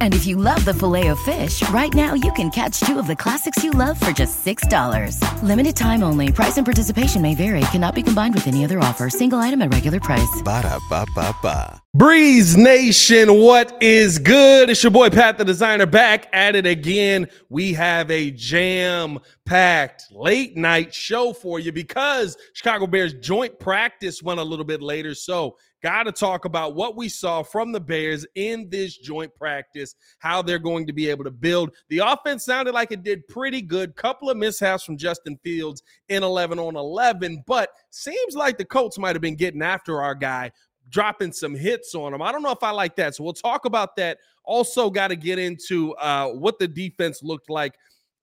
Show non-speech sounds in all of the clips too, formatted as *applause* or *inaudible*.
And if you love the filet of fish, right now you can catch two of the classics you love for just $6. Limited time only. Price and participation may vary. Cannot be combined with any other offer. Single item at regular price. Ba da ba ba ba. Breeze Nation, what is good? It's your boy Pat the Designer back at it again. We have a jam packed late night show for you because Chicago Bears joint practice went a little bit later. So, got to talk about what we saw from the Bears in this joint practice, how they're going to be able to build. The offense sounded like it did pretty good. Couple of mishaps from Justin Fields in 11 on 11, but seems like the Colts might have been getting after our guy dropping some hits on him. I don't know if I like that. So we'll talk about that. Also, got to get into uh, what the defense looked like.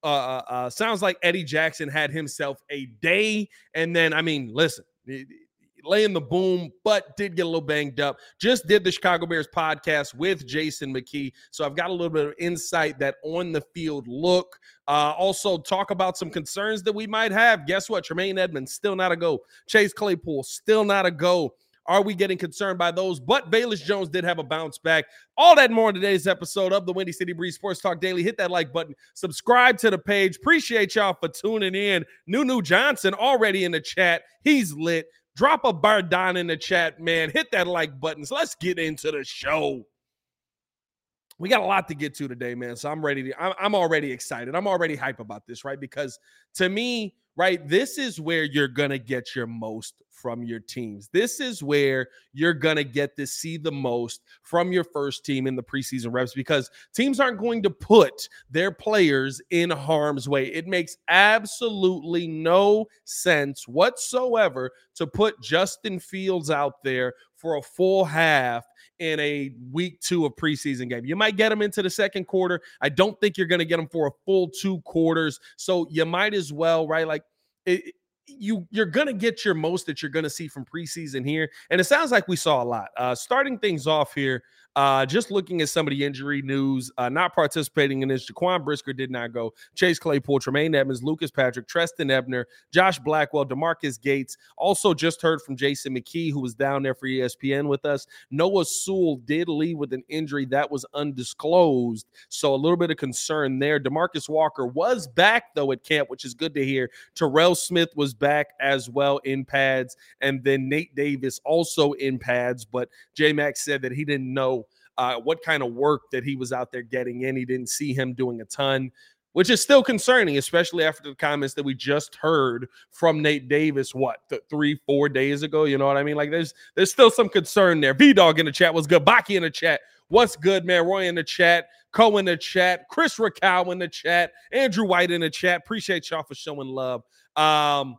Uh, uh, uh, sounds like Eddie Jackson had himself a day. And then, I mean, listen, laying the boom, but did get a little banged up. Just did the Chicago Bears podcast with Jason McKee. So I've got a little bit of insight that on the field look. Uh, also, talk about some concerns that we might have. Guess what? Tremaine Edmunds still not a go. Chase Claypool still not a go. Are we getting concerned by those? But Velus Jones did have a bounce back. All that more in today's episode of the Windy City Breeze Sports Talk Daily. Hit that like button, subscribe to the page. Appreciate y'all for tuning in. New New Johnson already in the chat. He's lit. Drop a bar down in the chat, man. Hit that like button. So let's get into the show. We got a lot to get to today, man. So I'm ready to, I'm, I'm already excited. I'm already hype about this, right? Because to me, right? This is where you're going to get your most from your teams. This is where you're going to get to see the most from your first team in the preseason reps because teams aren't going to put their players in harm's way. It makes absolutely no sense whatsoever to put Justin Fields out there for a full half in a week two of preseason game. You might get them into the second quarter. I don't think you're going to get them for a full two quarters. So you might as well, right? Like it, you you're gonna get your most that you're gonna see from preseason here, and it sounds like we saw a lot. Uh, starting things off here, uh, just looking at some of the injury news, uh, not participating in this, Jaquan Brisker did not go. Chase Claypool, Tremaine Edmunds, Lucas Patrick, Trestan Ebner, Josh Blackwell, Demarcus Gates. Also, just heard from Jason McKee, who was down there for ESPN with us. Noah Sewell did leave with an injury that was undisclosed, so a little bit of concern there. Demarcus Walker was back though at camp, which is good to hear. Terrell Smith was back as well in pads, and then Nate Davis also in pads, but J Max said that he didn't know uh, what kind of work that he was out there getting in. He didn't see him doing a ton, which is still concerning, especially after the comments that we just heard from Nate Davis. What th- three, four days ago? You know what I mean? Like there's there's still some concern there. V Dog in the chat was good. Baki in the chat. What's good, man? Roy in the chat. Co in the chat. Chris Rakow in the chat. Andrew White in the chat. Appreciate y'all for showing love. Um,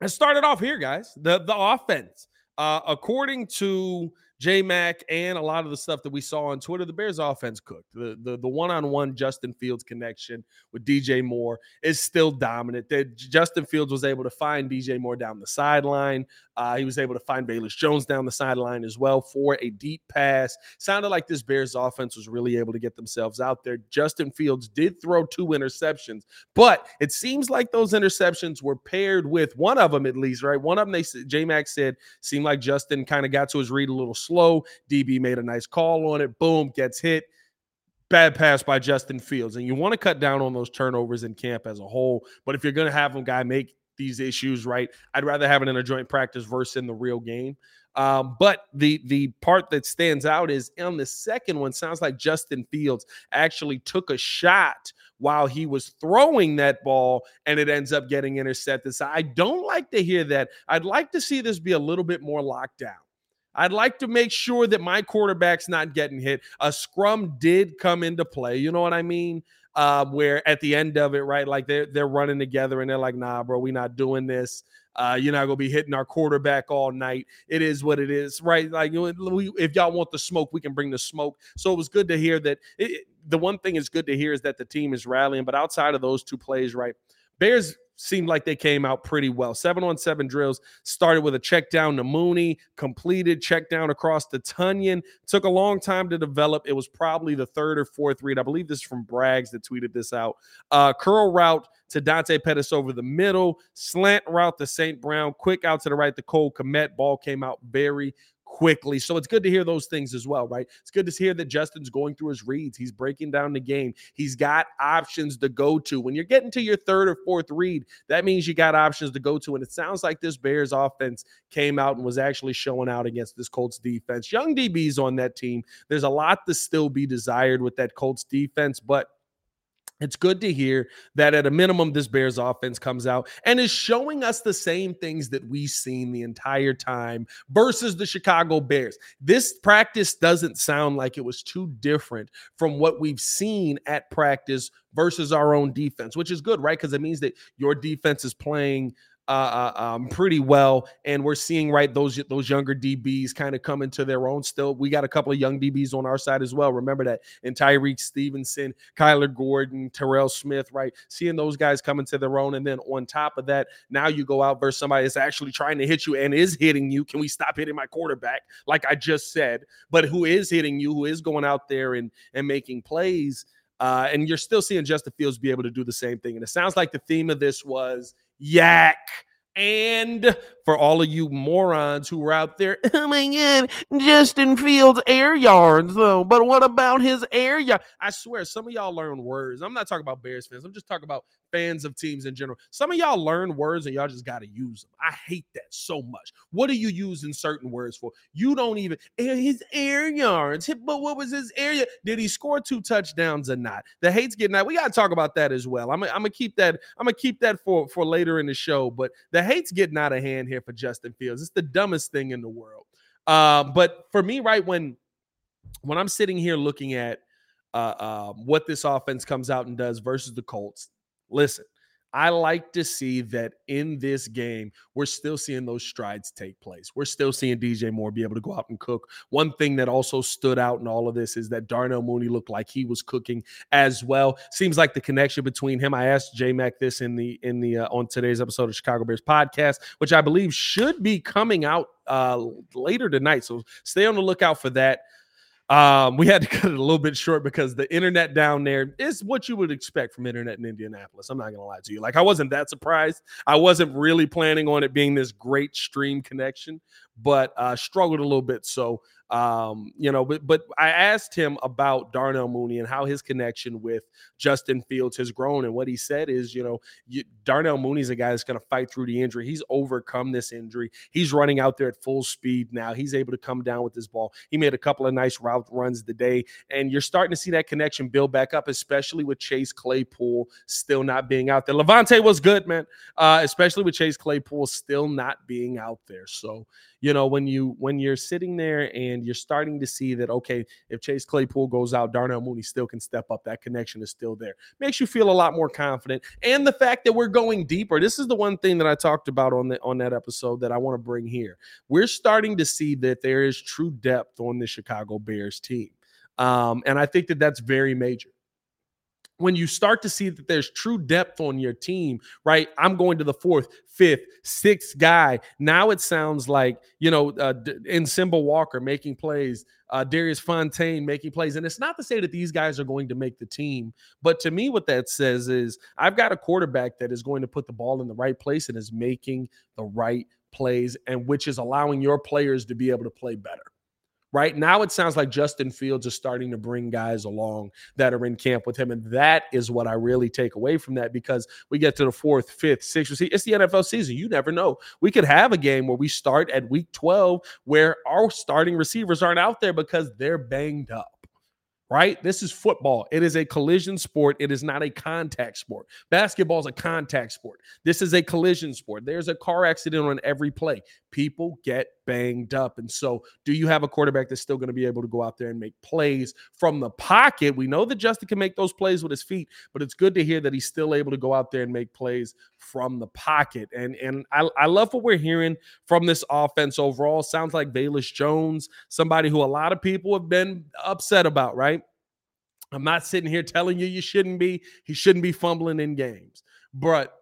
let's start it off here, guys. The the offense. Uh, according to J Mac and a lot of the stuff that we saw on Twitter, the Bears offense cooked. The the one-on-one Justin Fields connection with DJ Moore is still dominant. That Justin Fields was able to find DJ Moore down the sideline. Uh, he was able to find Velus Jones down the sideline as well for a deep pass. Sounded like this Bears offense was really able to get themselves out there. Justin Fields did throw two interceptions, but it seems like those interceptions were paired with one of them at least, right? One of them, they J Mac said, seemed like Justin kind of got to his read a little slow. DB made a nice call on it. Boom, gets hit. Bad pass by Justin Fields. And you want to cut down on those turnovers in camp as a whole. But if you're going to have a guy make these issues right, I'd rather have it in a joint practice versus in the real game. Um, but the the part that stands out is on the second one, sounds like Justin Fields actually took a shot while he was throwing that ball and it ends up getting intercepted. So I don't like to hear that. I'd like to see this be a little bit more locked down. I'd like to make sure that my quarterback's not getting hit. A scrum did come into play. You know what I mean? Uh, where at the end of it, right, like they're they're running together and they're like, "Nah, bro, we're not doing this. Uh, you're not gonna be hitting our quarterback all night. It is what it is, right? Like, we, if y'all want the smoke, we can bring the smoke. So it was good to hear that. It, the one thing is good to hear is that the team is rallying. But outside of those two plays, right, Bears seemed like they came out pretty well. Seven on seven drills started with a check down to Mooney, completed check down across to Tonyan. Took a long time to develop. It was probably the third or fourth read. I believe this is from Braggs that tweeted this out. Uh, curl route to Dante Pettis over the middle, slant route to St. Brown, quick out to the right to Cole Kmet. Ball came out very quickly. So it's good to hear those things as well, right? It's good to hear that Justin's going through his reads. He's breaking down the game. He's got options to go to. When you're getting to your third or fourth read, that means you got options to go to. And it sounds like this Bears offense came out and was actually showing out against this Colts defense. Young DBs on that team. There's a lot to still be desired with that Colts defense, but it's good to hear that at a minimum, this Bears offense comes out and is showing us the same things that we've seen the entire time versus the Chicago Bears. This practice doesn't sound like it was too different from what we've seen at practice versus our own defense, which is good, right? Because it means that your defense is playing uh, uh, um, pretty well, and we're seeing right those those younger DBs kind of come into their own. Still, we got a couple of young DBs on our side as well. Remember that and Tyrique Stevenson, Kyler Gordon, Terrell Smith, right? Seeing those guys come into their own, and then on top of that, now you go out versus somebody that's actually trying to hit you and is hitting you. Can we stop hitting my quarterback, like I just said? But who is hitting you? Who is going out there and and making plays? Uh, and you're still seeing Justin Fields be able to do the same thing. And it sounds like the theme of this was yak. And for all of you morons who were out there, *laughs* oh my God, Justin Fields air yards, though. But what about his air yard? I swear, some of y'all learn words. I'm not talking about Bears fans. I'm just talking about fans of teams in general. Some of y'all learn words and y'all just got to use them. I hate that so much. What are you using certain words for? You don't even his air yards. But what was his area? Did he score two touchdowns or not? The hate's getting out. We got to talk about that as well. I'm, gonna keep that. I'm gonna keep that for for later in the show. But the hate's getting out of hand here for Justin Fields. It's the dumbest thing in the world. Uh, but for me, right when when I'm sitting here looking at uh, uh, what this offense comes out and does versus the Colts, Listen, I like to see that in this game, we're still seeing those strides take place. We're still seeing DJ Moore be able to go out and cook. One thing that also stood out in all of this is that Darnell Mooney looked like he was cooking as well. Seems like the connection between him. I asked J Mac this in the in the uh, on today's episode of Chicago Bears podcast, which I believe should be coming out uh, later tonight. So stay on the lookout for that. Um, we had to *laughs* cut it a little bit short because the internet down there is what you would expect from internet in Indianapolis. I'm not gonna lie to you. Like I wasn't that surprised. I wasn't really planning on it being this great stream connection, but uh struggled a little bit. So um, you know, but but I asked him about Darnell Mooney and how his connection with Justin Fields has grown, and what he said is, you know, you, Darnell Mooney's a guy that's going to fight through the injury. He's overcome this injury. He's running out there at full speed now. He's able to come down with this ball. He made a couple of nice route runs today, and you're starting to see that connection build back up, especially with Chase Claypool still not being out there. Levante was good, man, uh, especially with Chase Claypool still not being out there. So you know when you when you're sitting there and you're starting to see that okay if chase claypool goes out darnell mooney still can step up. That connection is still there. Makes you feel a lot more confident. And the fact that we're going deeper. This is the one thing that i talked about on the on that episode that i want to bring here. We're starting to see that there is true depth on the chicago bears team. Um, and i think that that's very major when you start to see that there's true depth on your team, right? I'm going to the fourth, fifth, sixth guy. Now it sounds like, you know, uh, Simba Walker making plays, uh, Darius Fontaine making plays. And it's not to say that these guys are going to make the team, but to me, what that says is I've got a quarterback that is going to put the ball in the right place and is making the right plays, and which is allowing your players to be able to play better right now it sounds like Justin Fields is starting to bring guys along that are in camp with him. And that is what I really take away from that because we get to the fourth, fifth, sixth. It's the NFL season. You never know. We could have a game where we start at week 12 where our starting receivers aren't out there because they're banged up right? This is football. It is a collision sport. It is not a contact sport. Basketball is a contact sport. This is a collision sport. There's a car accident on every play. People get banged up. And so, do you have a quarterback that's still going to be able to go out there and make plays from the pocket? We know that Justin can make those plays with his feet, but it's good to hear that he's still able to go out there and make plays from the pocket. And and I, I love what we're hearing from this offense overall. Sounds like Velus Jones, somebody who a lot of people have been upset about, right? I'm not sitting here telling you you shouldn't be. He shouldn't be fumbling in games. But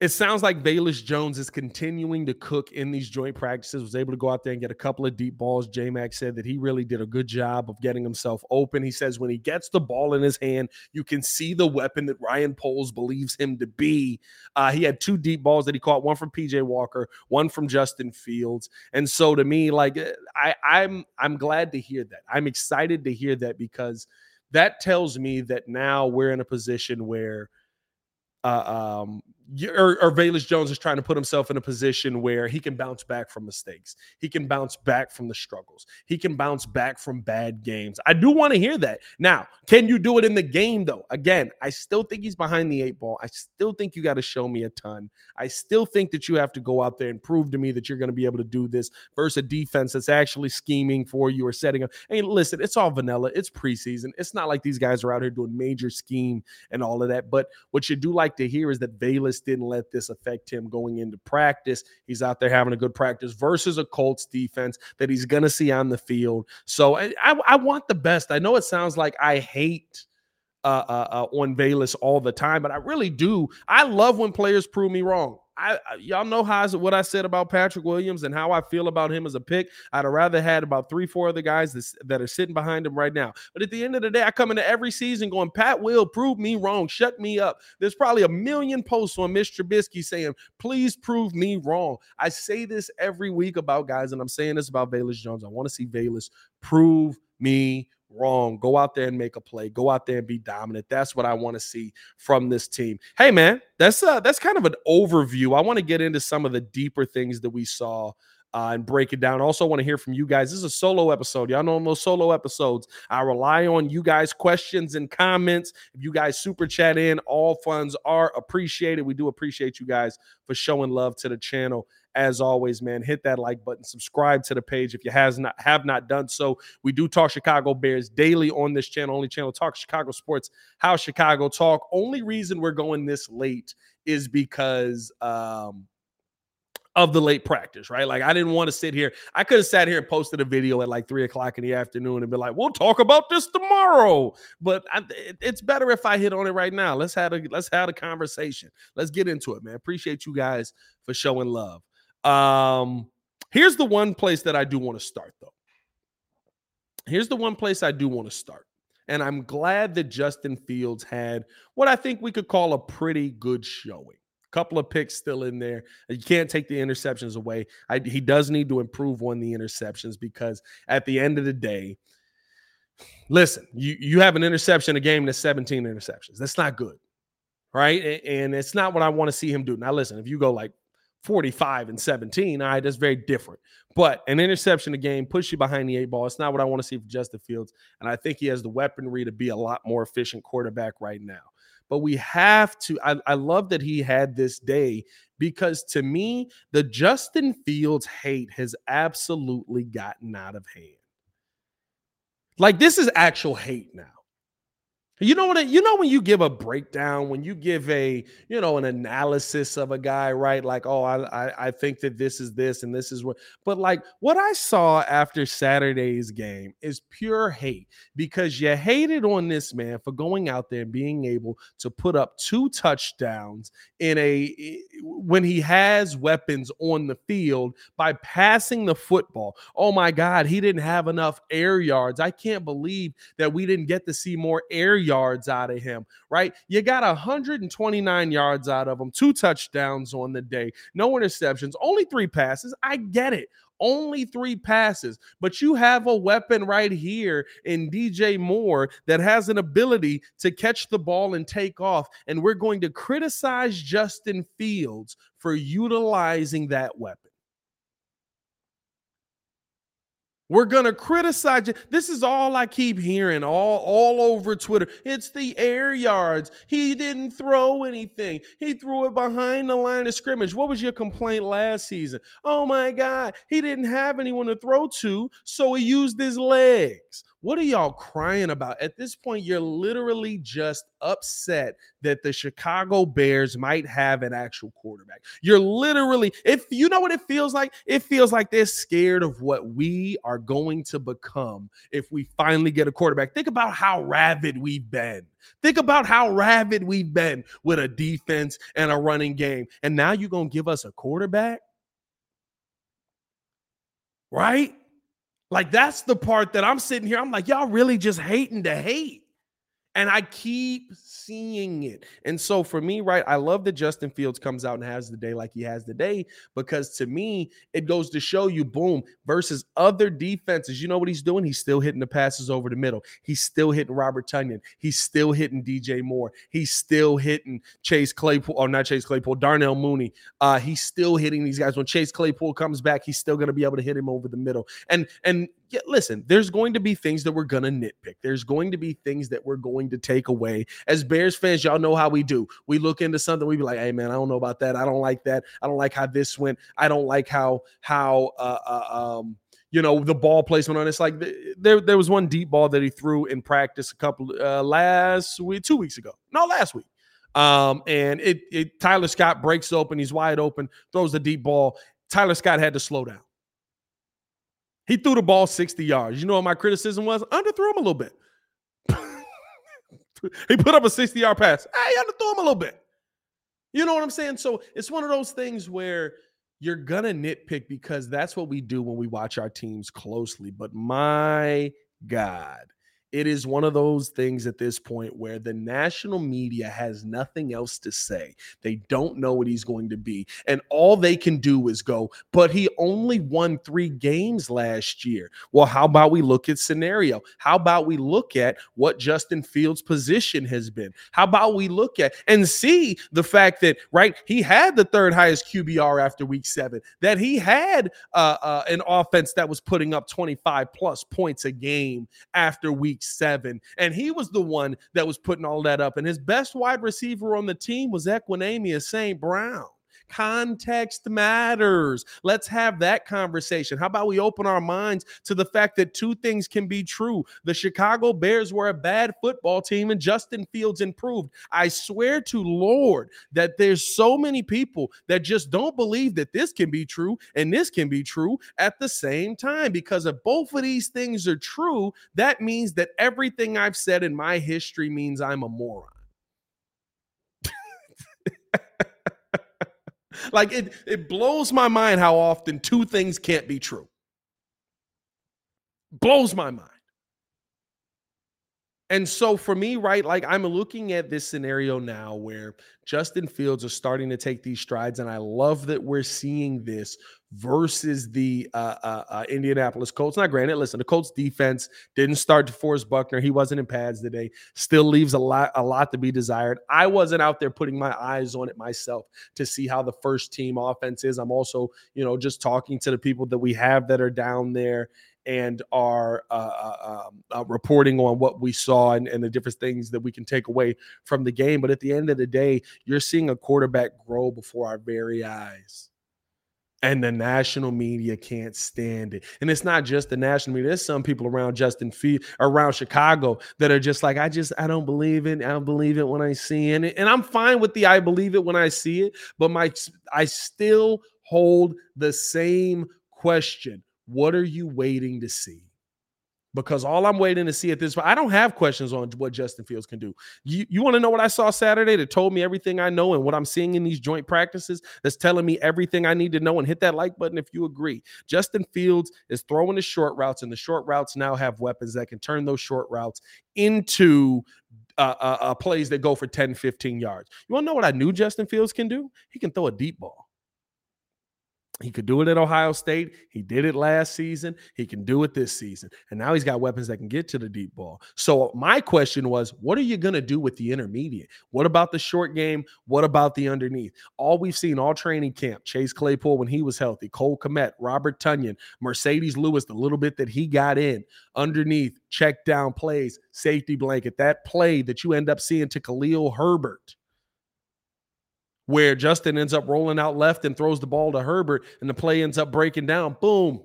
it sounds like Velus Jones is continuing to cook in these joint practices, was able to go out there and get a couple of deep balls. J Mac said that he really did a good job of getting himself open. He says when he gets the ball in his hand, you can see the weapon that Ryan Poles believes him to be. Uh, he had two deep balls that he caught, one from PJ Walker, one from Justin Fields. And so to me, like eh, I, I'm I'm glad to hear that. I'm excited to hear that because that tells me that now we're in a position where uh, um, or, or Velus Jones is trying to put himself in a position where he can bounce back from mistakes. He can bounce back from the struggles. He can bounce back from bad games. I do want to hear that. Now, can you do it in the game, though? Again, I still think he's behind the eight ball. I still think you got to show me a ton. I still think that you have to go out there and prove to me that you're going to be able to do this versus a defense that's actually scheming for you or setting up. And listen, it's all vanilla. It's preseason. It's not like these guys are out here doing major scheme and all of that. But what you do like to hear is that Didn't let this affect him going into practice. He's out there having a good practice versus a Colts defense that he's going to see on the field. So I, I, I, want the best. I know it sounds like I hate uh, uh, uh, on Velus all the time, but I really do. I love when players prove me wrong. I, y'all know how what I said about Patrick Williams and how I feel about him as a pick. I'd have rather had about three, four other guys that, that are sitting behind him right now. But at the end of the day, I come into every season going, Pat will prove me wrong, shut me up. There's probably a million posts on Mr. Trubisky saying, please prove me wrong. I say this every week about guys, and I'm saying this about Velus Jones. I want to see Velus prove me wrong. Go out there and make a play. Go out there and be dominant. That's what I want to see from this team. Hey man, that's uh that's kind of an overview. I want to get into some of the deeper things that we saw uh, and break it down. Also, want to hear from you guys. This is a solo episode. Y'all know those solo episodes. I rely on you guys' questions and comments. If you guys super chat in, all funds are appreciated. We do appreciate you guys for showing love to the channel as always, man, hit that like button, subscribe to the page if you has not have not done so. We do talk Chicago Bears daily on this channel, only channel talk Chicago sports, how Chicago talk. Only reason we're going this late is because um of the late practice, right? Like I didn't want to sit here. I could have sat here and posted a video at like three o'clock in the afternoon and be like, "We'll talk about this tomorrow." But I, it, it's better if I hit on it right now. Let's have a let's have a conversation. Let's get into it, man. Appreciate you guys for showing love. Um, here's the one place that I do want to start, though. Here's the one place I do want to start. And I'm glad that Justin Fields had what I think we could call a pretty good showing. A couple of picks still in there. You can't take the interceptions away. I, he does need to improve on the interceptions because at the end of the day, listen, you, you have an interception a game that's 17 interceptions. That's not good. Right. And it's not what I want to see him do. Now, listen, if you go like 45 and 17. All right, that's very different. But an interception a game, push you behind the eight ball. It's not what I want to see for Justin Fields. And I think he has the weaponry to be a lot more efficient quarterback right now. But we have to, I, I love that he had this day because to me, the Justin Fields hate has absolutely gotten out of hand. Like this is actual hate now. You know what? You know when you give a breakdown, when you give a you know an analysis of a guy, right? Like, oh, I I, I think that this is this and this is what. But like what I saw after Saturday's game is pure hate because you hated on this man for going out there and being able to put up two touchdowns in a when he has weapons on the field by passing the football. Oh my God, he didn't have enough air yards. I can't believe that we didn't get to see more air yards out of him, right? You got 129 yards out of him, two touchdowns on the day, no interceptions, only three passes. I get it only three passes, but you have a weapon right here in DJ Moore that has an ability to catch the ball and take off. And we're going to criticize Justin Fields for utilizing that weapon. We're gonna criticize you. This is all I keep hearing all, all over Twitter. It's the air yards. He didn't throw anything. He threw it behind the line of scrimmage. What was your complaint last season? Oh my God, he didn't have anyone to throw to, so he used his legs. What are y'all crying about? At this point, you're literally just upset that the Chicago Bears might have an actual quarterback. You're literally, if you know what it feels like, it feels like they're scared of what we are going to become if we finally get a quarterback. Think about how rabid we've been. Think about how rabid we've been with a defense and a running game. And now you're going to give us a quarterback? Right? Like that's the part that I'm sitting here. I'm like, y'all really just hating to hate. And I keep seeing it. And so for me, right, I love that Justin Fields comes out and has the day like he has the day because to me, it goes to show you, boom, versus other defenses. You know what he's doing? He's still hitting the passes over the middle. He's still hitting Robert Tonyan. He's still hitting DJ Moore. He's still hitting Chase Claypool, or oh, not Chase Claypool, Darnell Mooney. Uh, he's still hitting these guys. When Chase Claypool comes back, he's still going to be able to hit him over the middle. And and yeah, listen, there's going to be things that we're going to nitpick. There's going to be things that we're going to take away. As Bears fans, y'all know how we do. We look into something, we be like, "Hey, man, I don't know about that. I don't like that. I don't like how this went. I don't like how how uh, uh um." you know the ball placement on it's like there there was one deep ball that he threw in practice a couple uh last week two weeks ago no last week um and it it Tyler Scott breaks open he's wide open throws the deep ball Tyler Scott had to slow down he threw the ball 60 yards. You know what my criticism was? Underthrew him a little bit. *laughs* he put up a 60 yard pass. Hey, underthrew him a little bit. You know what I'm saying? So it's one of those things where you're gonna nitpick because that's what we do when we watch our teams closely. But my God, it is one of those things at this point where the national media has nothing else to say. They don't know what he's going to be. And all they can do is go, but he only won three games last year. Well, how about we look at scenario? How about we look at what Justin Fields' position has been? How about we look at and see the fact that, right, he had the third highest QBR after week seven, that he had uh, uh, an offense that was putting up 25 plus points a game after week week seven. And he was the one that was putting all that up. And his best wide receiver on the team was Equanimeous St. Brown. Context matters. Let's have that conversation. How about we open our minds to the fact that two things can be true? The Chicago Bears were a bad football team and Justin Fields improved. I swear to Lord that there's so many people that just don't believe that this can be true and this can be true at the same time because if both of these things are true, that means that everything I've said in my history means I'm a moron. *laughs* like it, it blows my mind how often two things can't be true. Blows my mind. And so for me, right, like I'm looking at this scenario now where Justin Fields is starting to take these strides, and I love that we're seeing this versus the uh, uh, uh, Indianapolis Colts. Now, granted, listen, the Colts defense didn't start DeForest Buckner. He wasn't in pads today. Still leaves a lot, a lot to be desired. I wasn't out there putting my eyes on it myself to see how the first team offense is. I'm also, you know, just talking to the people that we have that are down there and are uh, uh, um, uh, reporting on what we saw and, and, the different things that we can take away from the game. But at the end of the day, you're seeing a quarterback grow before our very eyes. And the national media can't stand it. And it's not just the national media. There's some people around Justin Field, around Chicago that are just like, I just, I don't believe it. I don't believe it when I see it. And I'm fine with the I believe it when I see it. But my I still hold the same question what are you waiting to see? Because all I'm waiting to see at this point, I don't have questions on what Justin Fields can do. You, you want to know what I saw Saturday that told me everything I know and what I'm seeing in these joint practices that's telling me everything I need to know and hit that like button if you agree. Justin Fields is throwing the short routes, and the short routes now have weapons that can turn those short routes into uh, uh, uh, plays that go for 10, 15 yards. You want to know what I knew Justin Fields can do? He can throw a deep ball. He could do it at Ohio State. He did it last season. He can do it this season. And now he's got weapons that can get to the deep ball. So my question was, what are you going to do with the intermediate? What about the short game? What about the underneath? All we've seen all training camp, Chase Claypool when he was healthy, Cole Kmet, Robert Tonyan, Marcedes Lewis, the little bit that he got in underneath, check down plays, safety blanket, that play that you end up seeing to Khalil Herbert where Justin ends up rolling out left and throws the ball to Herbert, and the play ends up breaking down. Boom.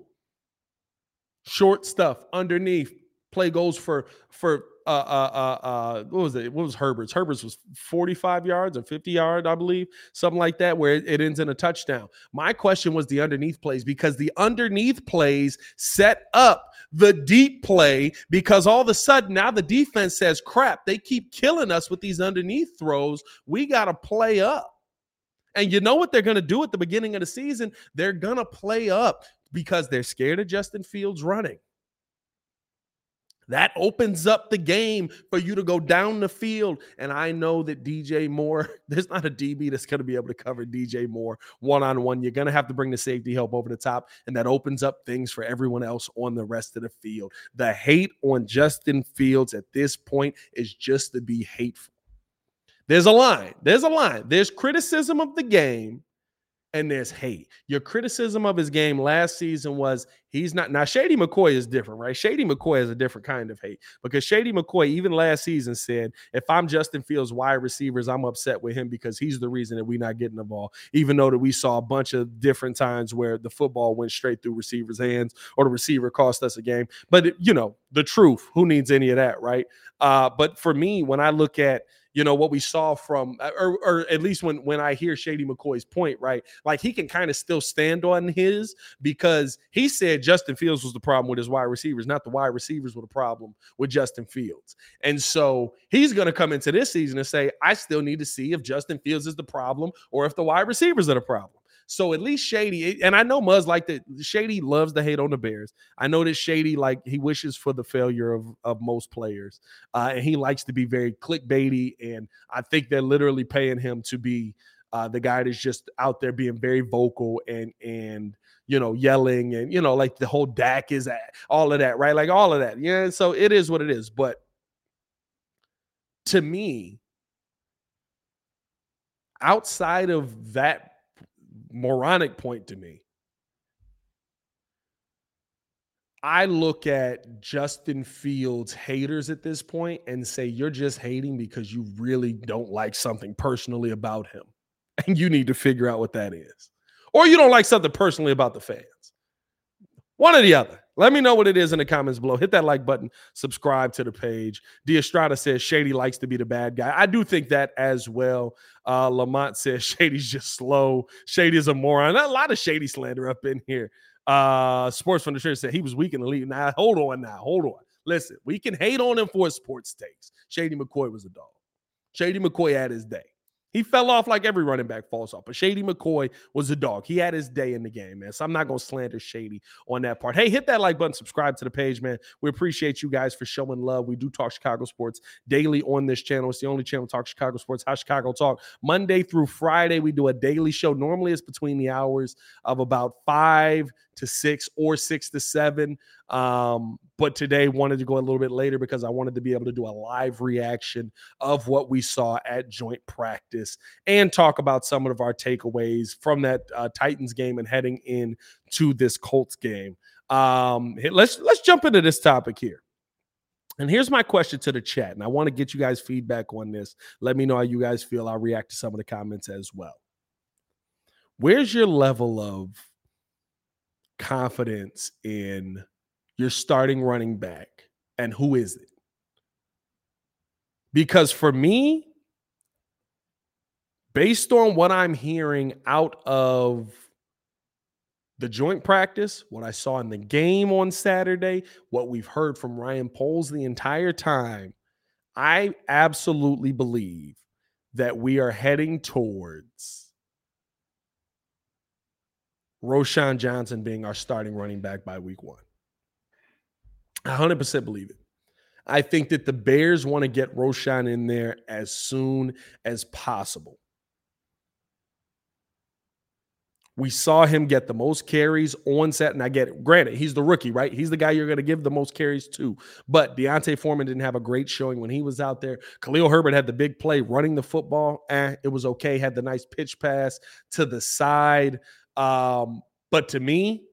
Short stuff underneath. play goes for for uh, uh, uh, uh, what was it? What was Herbert's? Herbert's was 45 yards or 50 yard, I believe, something like that, where it, it ends in a touchdown. My question was the underneath plays because the underneath plays set up the deep play because all of a sudden now the defense says, crap, they keep killing us with these underneath throws. We got to play up. And you know what they're going to do at the beginning of the season? They're going to play up because they're scared of Justin Fields running. That opens up the game for you to go down the field. And I know that DJ Moore, *laughs* there's not a DB that's going to be able to cover DJ Moore one on one. You're going to have to bring the safety help over the top. And that opens up things for everyone else on the rest of the field. The hate on Justin Fields at this point is just to be hateful. There's a line. There's a line. There's criticism of the game and there's hate. Your criticism of his game last season was he's not now Shady McCoy is different, right? Shady McCoy is a different kind of hate because Shady McCoy even last season said, if I'm Justin Fields wide receivers, I'm upset with him because he's the reason that we're not getting the ball. Even though that we saw a bunch of different times where the football went straight through receivers' hands or the receiver cost us a game. But you know, the truth, who needs any of that, right? Uh, but for me, when I look at you know what we saw from uh, or, or at least when when i hear shady mccoy's point right? Like he can kind of still stand on his because he said justin fields was the problem with his wide receivers not the wide receivers were the problem with justin fields. And so he's going to come into this season and say i still need to see if justin fields is the problem or if the wide receivers are the problem so at least Shady, and I know Muzz like that. Shady loves to hate on the Bears. I know that Shady like he wishes for the failure of of most players, uh, and he likes to be very clickbaity. And I think they're literally paying him to be uh, the guy that's just out there being very vocal and and you know yelling and you know like the whole Dak is at all of that, right? Like all of that. Yeah. So it is what it is. But to me, outside of that moronic point to me. I look at Justin Fields haters at this point and say, you're just hating because you really don't like something personally about him. *laughs* And you need to figure out what that is. Or you don't like something personally about the fans. One or the other. Let me know what it is in the comments below. Hit that like button, subscribe to the page. De Estrada says Shady likes to be the bad guy. I do think that as well. Uh, Lamont says *laughs* Shady's just slow. Shady is a moron. A lot of Shady slander up in here. Uh, Sports from the Church said he was weak in the league. Now, hold on now. Hold on. Listen, we can hate on him for his sports takes. Shady McCoy was a dog. Shady McCoy had his day. He fell off like every running back falls off. But Shady McCoy was a dog. He had his day in the game, man. So I'm not going to slander Shady on that part. Hey, hit that like button, subscribe to the page, man. We appreciate you guys for showing love. We do talk Chicago sports daily on this channel. It's the only channel talk Chicago sports, how Chicago talk. Monday through Friday, we do a daily show. Normally, it's between the hours of about five to six or six to seven. Um, but today wanted to go a little bit later because I wanted to be able to do a live reaction of what we saw at joint practice and talk about some of our takeaways from that uh, Titans game and heading in to this Colts game. Um, let's let's jump into this topic here. And here's my question to the chat, and I want to get you guys feedback on this. Let me know how you guys feel. I'll react to some of the comments as well. Where's your level of confidence in your starting running back and who is it? Because for me, based on what I'm hearing out of the joint practice, what I saw in the game on Saturday, what we've heard from Ryan Poles the entire time, I absolutely believe that we are heading towards Roschon Johnson being our starting running back by week one. I 100% believe it. I think that the Bears want to get Roschon in there as soon as possible. We saw him get the most carries on set, and I get it. Granted, he's the rookie, right? He's the guy you're going to give the most carries to. But D'Onta Foreman didn't have a great showing when he was out there. Khalil Herbert had the big play running the football. Eh, it was okay. Had the nice pitch pass to the side. Um, but to me,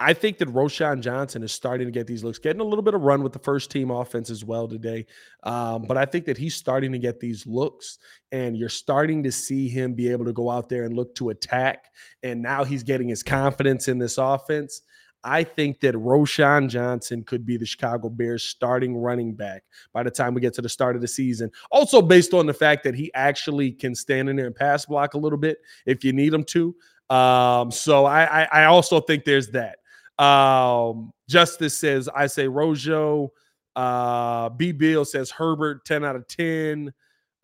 I think that Roschon Johnson is starting to get these looks, getting a little bit of run with the first team offense as well today. Um, but I think that he's starting to get these looks, and you're starting to see him be able to go out there and look to attack. And now he's getting his confidence in this offense. I think that Roschon Johnson could be the Chicago Bears starting running back by the time we get to the start of the season. Also, based on the fact that he actually can stand in there and pass block a little bit if you need him to. Um, so I, I, I also think there's that. Um, Justice says, I say Rojo. Uh, B Bill says Herbert, 10 out of 10.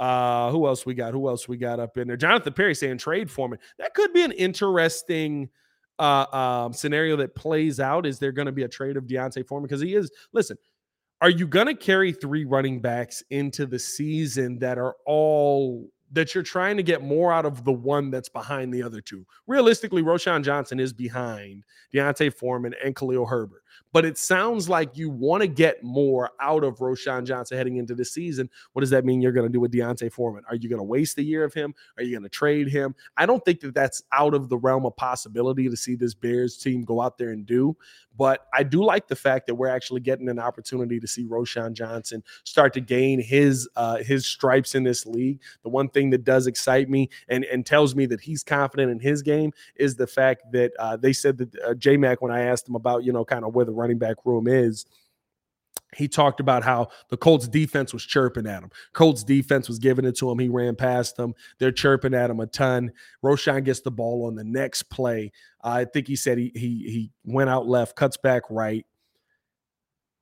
Uh, who else we got? Who else we got up in there? Jonathan Perry saying trade for me. That could be an interesting uh, um, scenario that plays out. Is there going to be a trade of D'Onta Foreman? Because he is, listen, are you going to carry three running backs into the season that are all that you're trying to get more out of the one that's behind the other two. Realistically, Roschon Johnson is behind D'Onta Foreman and Khalil Herbert. But it sounds like you want to get more out of Roschon Johnson heading into the season. What does that mean you're going to do with D'Onta Foreman? Are you going to waste a year of him? Are you going to trade him? I don't think that that's out of the realm of possibility to see this Bears team go out there and do. But I do like the fact that we're actually getting an opportunity to see Roschon Johnson start to gain his uh, his stripes in this league. The one thing that does excite me and, and tells me that he's confident in his game is the fact that uh, they said that uh, J Mac, when I asked him about, you know, kind of where the running back room is, he talked about how the Colts defense was chirping at him. Colts defense was giving it to him. He ran past them. They're chirping at him a ton. Roschon gets the ball on the next play. I think he said he he he went out left, cuts back right,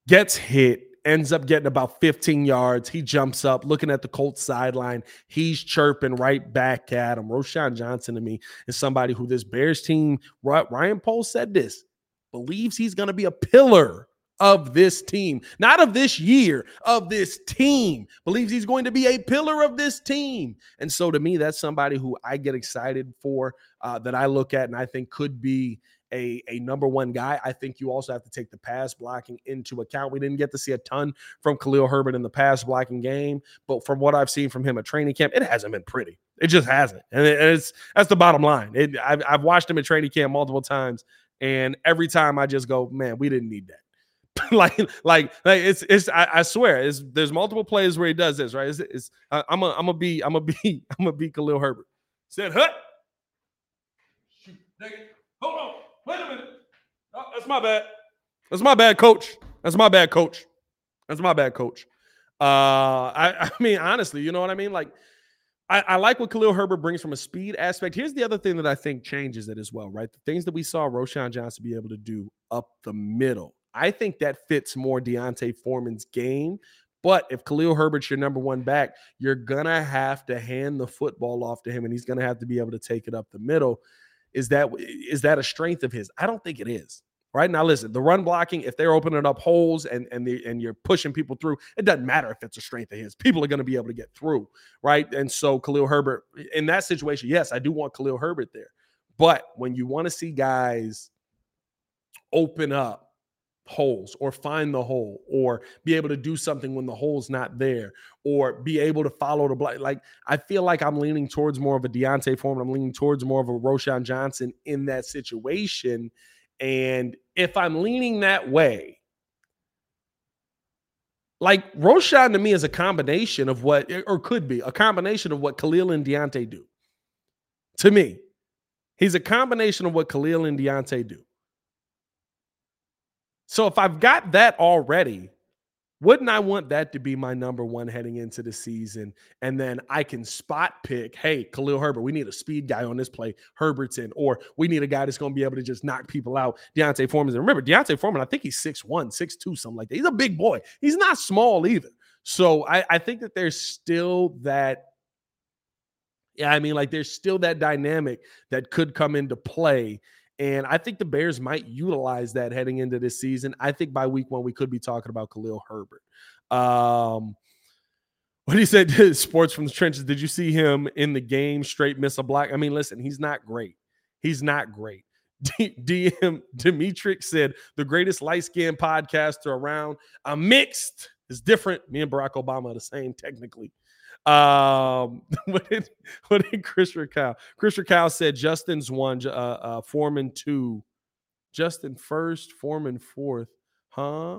gets hit, ends up getting about 15 yards. He jumps up, looking at the Colts sideline. He's chirping right back at him. Roschon Johnson to me is somebody who this Bears team, Ryan Poles said this, believes he's going to be a pillar of this team, not of this year, of this team. Believes he's going to be a pillar of this team. And so to me, that's somebody who I get excited for, uh, that I look at and I think could be a, a number one guy. I think you also have to take the pass blocking into account. We didn't get to see a ton from Khalil Herbert in the pass blocking game, but from what I've seen from him at training camp, it hasn't been pretty. It just hasn't, and it's that's the bottom line. It, I've, I've watched him at training camp multiple times, and every time I just go, man, we didn't need that. *laughs* like, like, like it's, it's. I, I, swear, it's. There's multiple plays where he does this, right? It's, it's I, I'm a, I'm gonna be, I'm gonna be, *laughs* I'm gonna be Khalil Herbert. Said, hut. Shoot, nigga. hold on. Wait a minute. Oh, that's my bad. That's my bad, coach. That's my bad, coach. That's my bad, coach. Uh, I, *laughs* I mean, honestly, you know what I mean? Like, I, I, like what Khalil Herbert brings from a speed aspect. Here's the other thing that I think changes it as well, right? The things that we saw Roschon Johnson be able to do up the middle. I think that fits more D'Onta Foreman's game. But if Khalil Herbert's your number one back, you're gonna have to hand the football off to him, and he's gonna have to be able to take it up the middle. Is that is that a strength of his? I don't think it is. Right now, listen, the run blocking, if they're opening up holes and and the, and you're pushing people through, it doesn't matter if it's a strength of his. People are going to be able to get through, right? And so Khalil Herbert in that situation, yes, I do want Khalil Herbert there. But when you want to see guys open up holes or find the hole or be able to do something when the hole's not there or be able to follow the block. Like I feel like I'm leaning towards more of a D'Onta form. I'm leaning towards more of a Roschon Johnson in that situation. And if I'm leaning that way, like Roschon to me is a combination of what, eh, or could be a combination of what Khalil and D'Onta do. To me, he's a combination of what Khalil and D'Onta do. So if I've got that already, wouldn't I want that to be my number one heading into the season? And then I can spot pick, hey, Khalil Herbert, we need a speed guy on this play. Herbert's in, or we need a guy that's going to be able to just knock people out. D'Onta Foreman. Remember, D'Onta Foreman, I think he's 6'1, 6'2, something like that. He's a big boy. He's not small either. So I, I think that there's still that. Yeah, I mean, like there's still that dynamic that could come into play and I think the Bears might utilize that heading into this season. I think by week one, we could be talking about Khalil Herbert. Um, what he said to *laughs* sports from the trenches. Did you see him in the game straight miss a block? I mean, listen, he's not great. He's not great. DM Demetric said the greatest light skinned podcaster around. I'm mixed. It's different. Me and Barack Obama are the same technically. Um, *laughs* what did what did Chris Rakow? Chris Rakow said Justin's one, uh, uh, Foreman two, Justin first, Foreman fourth, huh?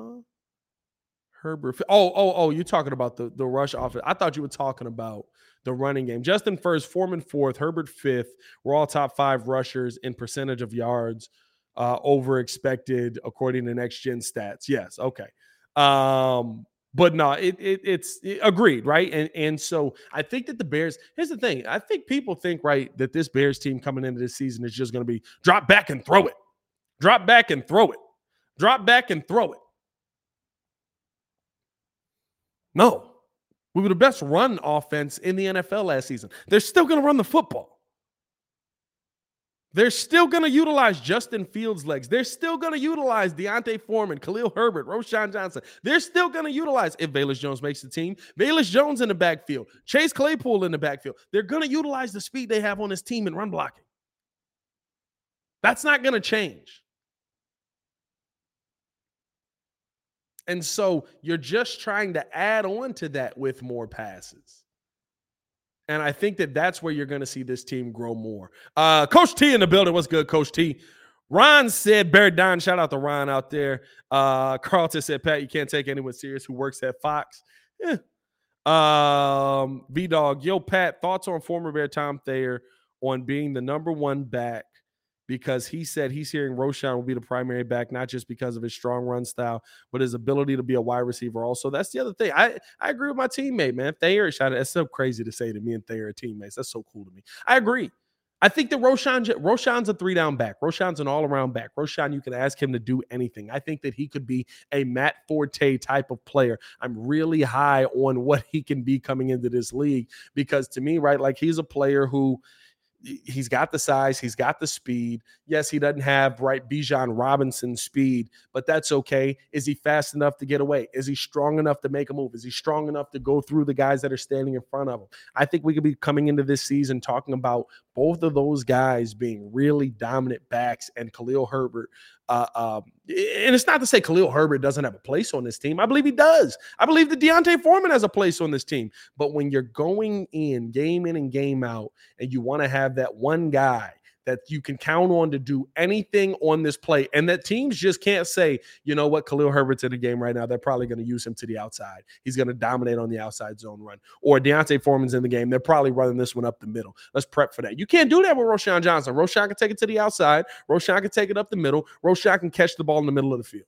Herbert. Oh, oh, oh! You're talking about the the rush offense. I thought you were talking about the running game. Justin first, Foreman fourth, Herbert fifth. We're all top five rushers in percentage of yards uh, over expected according to next gen stats. Yes, okay. Um, but no, it, it it's it, agreed, right? And and so I think that the Bears. Here's the thing: I think people think right that this Bears team coming into this season is just going to be drop back and throw it, drop back and throw it, drop back and throw it. No, we were the best run offense in the NFL last season. They're still going to run the football. They're still going to utilize Justin Fields' legs. They're still going to utilize D'Onta Foreman, Khalil Herbert, Roschon Johnson. They're still going to utilize, if Velus Jones makes the team, Velus Jones in the backfield, Chase Claypool in the backfield. They're going to utilize the speed they have on this team in run blocking. That's not going to change. And so you're just trying to add on to that with more passes. And I think that that's where you're going to see this team grow more. Uh, Coach T in the building. What's good, Coach T? Ron said, Bear Don, shout out to Ron out there. Uh, Carlton said, Pat, you can't take anyone serious who works at Fox. Yeah. Um, V Dog, yo, Pat, thoughts on former Bear Tom Thayer on being the number one back because he said he's hearing Roschon will be the primary back, not just because of his strong run style, but his ability to be a wide receiver. Also, that's the other thing. I, I agree with my teammate, man. Thayer it. That's so crazy to say to me and Thayer are teammates. That's so cool to me. I agree. I think that Roschon, Roschon's a three down back. Roschon's an all around back. Roschon, you can ask him to do anything. I think that he could be a Matt Forte type of player. I'm really high on what he can be coming into this league because to me, right, like he's a player who he's got the size, he's got the speed. Yes, he doesn't have right Bijan Robinson speed, but that's okay. Is he fast enough to get away? Is he strong enough to make a move? Is he strong enough to go through the guys that are standing in front of him? I think we could be coming into this season talking about both of those guys being really dominant backs and Khalil Herbert. Uh, um, and it's not to say Khalil Herbert doesn't have a place on this team. I believe he does. I believe that D'Onta Foreman has a place on this team. But when you're going in game in and game out, and you want to have that one guy that you can count on to do anything on this play, and that teams just can't say, you know what, Khalil Herbert's in the game right now. They're probably going to use him to the outside. He's going to dominate on the outside zone run. Or D'Onta Foreman's in the game. They're probably running this one up the middle. Let's prep for that. You can't do that with Roschon Johnson. Roschon can take it to the outside. Roschon can take it up the middle. Roschon can catch the ball in the middle of the field.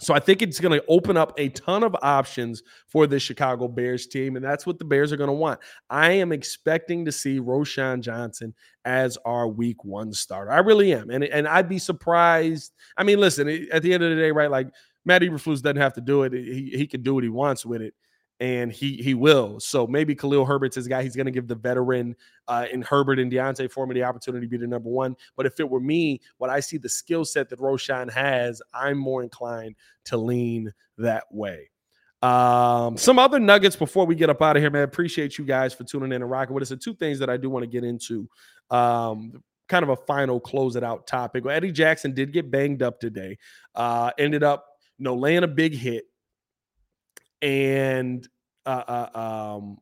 So I think it's going to open up a ton of options for the Chicago Bears team, and that's what the Bears are going to want. I am expecting to see Roschon Johnson as our Week One starter. I really am, and and I'd be surprised. I mean, listen, at the end of the day, right? Like Matt Eberflus doesn't have to do it; he he can do what he wants with it and he he will. So maybe Khalil Herbert's his guy. He's going to give the veteran uh, in Herbert and D'Onta Foreman the opportunity to be the number one. But if it were me, what I see the skill set that Roschon has, I'm more inclined to lean that way. Um, some other nuggets before we get up out of here, man. Appreciate you guys for tuning in and rocking with us. And two things that I do want to get into. Um, kind of a final close it out topic. Well, Eddie Jackson did get banged up today. Uh, ended up, you know, laying a big hit and uh, uh, um,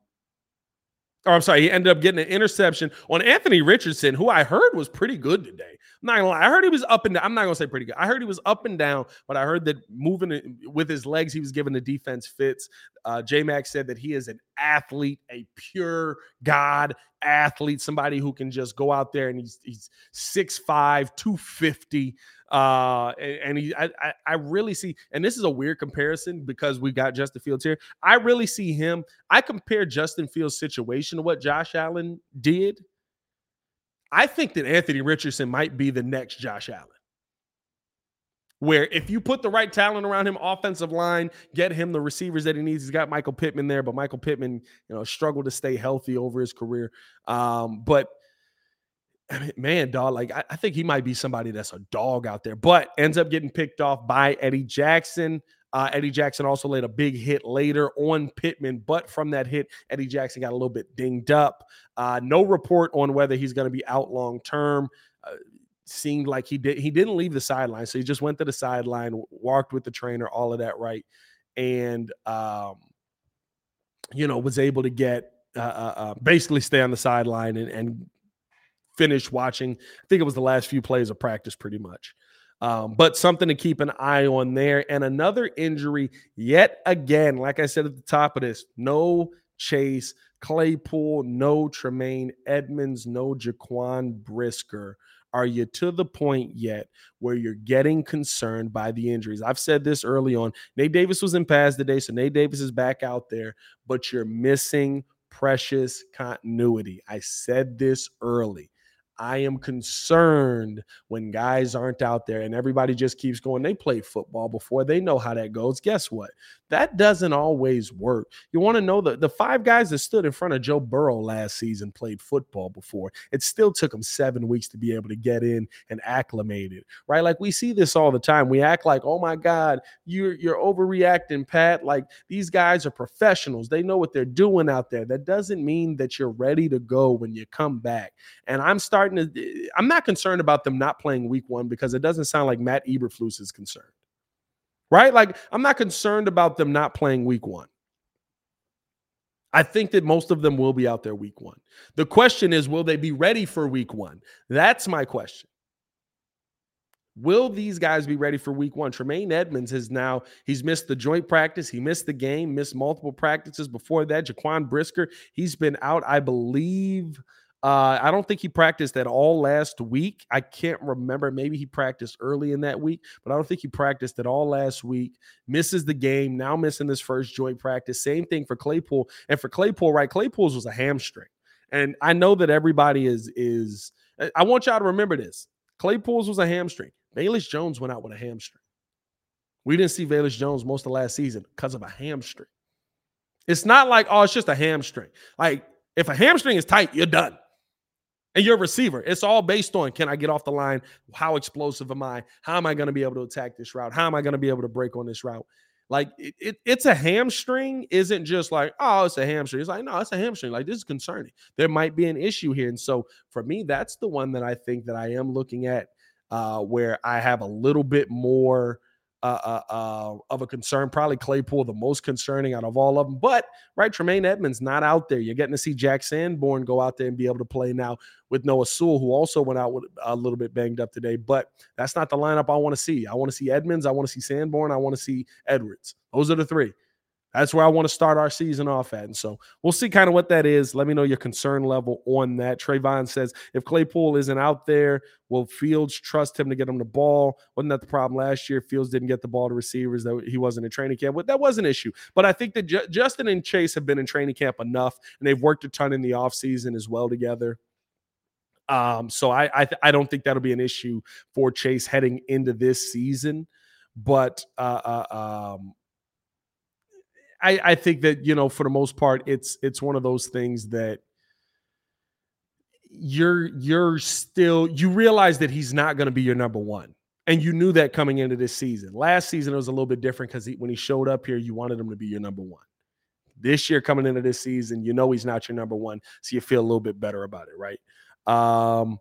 or I'm sorry, he ended up getting an interception on Anthony Richardson, who I heard was pretty good today. I'm not gonna lie, I heard he was up and down. I'm not gonna say pretty good. I heard he was up and down, but I heard that moving with his legs, he was giving the defense fits. Uh, J Max said that he is an athlete, a pure God athlete, somebody who can just go out there and he's he's 6'5, 250. Uh, and, and he, I, I, really see, and this is a weird comparison because we got Justin Fields here. I really see him. I compare Justin Fields' situation to what Josh Allen did. I think that Anthony Richardson might be the next Josh Allen. Where if you put the right talent around him, offensive line, get him the receivers that he needs. He's got Michael Pittman there, but Michael Pittman, you know, struggled to stay healthy over his career. Um, but *laughs* Man, dog, like I, I, think he might be somebody that's a dog out there, but ends up getting picked off by Eddie Jackson. Uh, Eddie Jackson also laid a big hit later on Pittman, but from that hit, Eddie Jackson got a little bit dinged up. Uh, no report on whether he's going to be out long term. Uh, seemed like he did. He didn't leave the sideline, so he just went to the sideline, walked with the trainer, all of that, right, and um, you know was able to get uh, uh, uh basically stay on the sideline and, and finished watching. I think it was the last few plays of practice, pretty much. Um, but something to keep an eye on there. And another injury, yet again, like I said at the top of this, no Chase Claypool, no Tremaine Edmunds, no Jaquan Brisker Are you to the point yet where you're getting concerned by the injuries? I've said this early on. Nate Davis was in pass today, so Nate Davis is back out there, but you're missing precious continuity. I said this early. I am concerned when guys aren't out there and everybody just keeps going. They play football before, they know how that goes. Guess what? That doesn't always work. You want to know the, the five guys that stood in front of Joe Burrow last season played football before. It still took them seven weeks to be able to get in and acclimated, right? Like we see this all the time. We act like, oh my God, you're you're overreacting, Pat. Like these guys are professionals. They know what they're doing out there. That doesn't mean that you're ready to go when you come back. And I'm starting to I'm not concerned about them not playing week one because it doesn't sound like Matt Eberflus is concerned right? Like, I'm not concerned about them not playing week one. I think that most of them will be out there week one. The question is, will they be ready for week one? That's my question. Will these guys be ready for week one? Tremaine Edmunds has now, he's missed the joint practice. He missed the game, missed multiple practices before that. Jaquan Brisker, he's been out, I believe, uh, I don't think he practiced at all last week. I can't remember. Maybe he practiced early in that week, but I don't think he practiced at all last week. Misses the game, now missing this first joint practice. Same thing for Claypool. And for Claypool, right? Claypool's was a hamstring. And I know that everybody is is I want y'all to remember this. Claypool's was a hamstring. Velus Jones went out with a hamstring. We didn't see Velus Jones most of last season because of a hamstring. It's not like, oh, it's just a hamstring. Like, if a hamstring is tight, you're done and you're a receiver. It's all based on can I get off the line? How explosive am I? How am I going to be able to attack this route? How am I going to be able to break on this route? Like it, it, it's a hamstring, isn't just like, oh, it's a hamstring. It's like, no, it's a hamstring. Like this is concerning. There might be an issue here. And so for me, that's the one that I think that I am looking at uh, where I have a little bit more uh, uh, uh, of a concern. Probably Claypool, the most concerning out of all of them. But right, Tremaine Edmunds not out there. You're getting to see Jack Sanborn go out there and be able to play now with Noah Sewell, who also went out with a little bit banged up today. But that's not the lineup I want to see. I want to see Edmunds. I want to see Sanborn. I want to see Edwards. Those are the three. That's where I want to start our season off at. And so we'll see kind of what that is. Let me know your concern level on that. Trayvon says if Claypool isn't out there, will Fields trust him to get him the ball? Wasn't that the problem last year? Fields didn't get the ball to receivers, that he wasn't in training camp. But that was an issue. But I think that J- Justin and Chase have been in training camp enough, and they've worked a ton in the offseason as well together. Um, so I I, th- I don't think that'll be an issue for Chase heading into this season. But uh, uh, um, I, I think that you know for the most part it's it's one of those things that you're you're still you realize that he's not going to be your number one and you knew that coming into this season. Last season it was a little bit different because when he showed up here you wanted him to be your number one. This year coming into this season you know he's not your number one so you feel a little bit better about it right? Um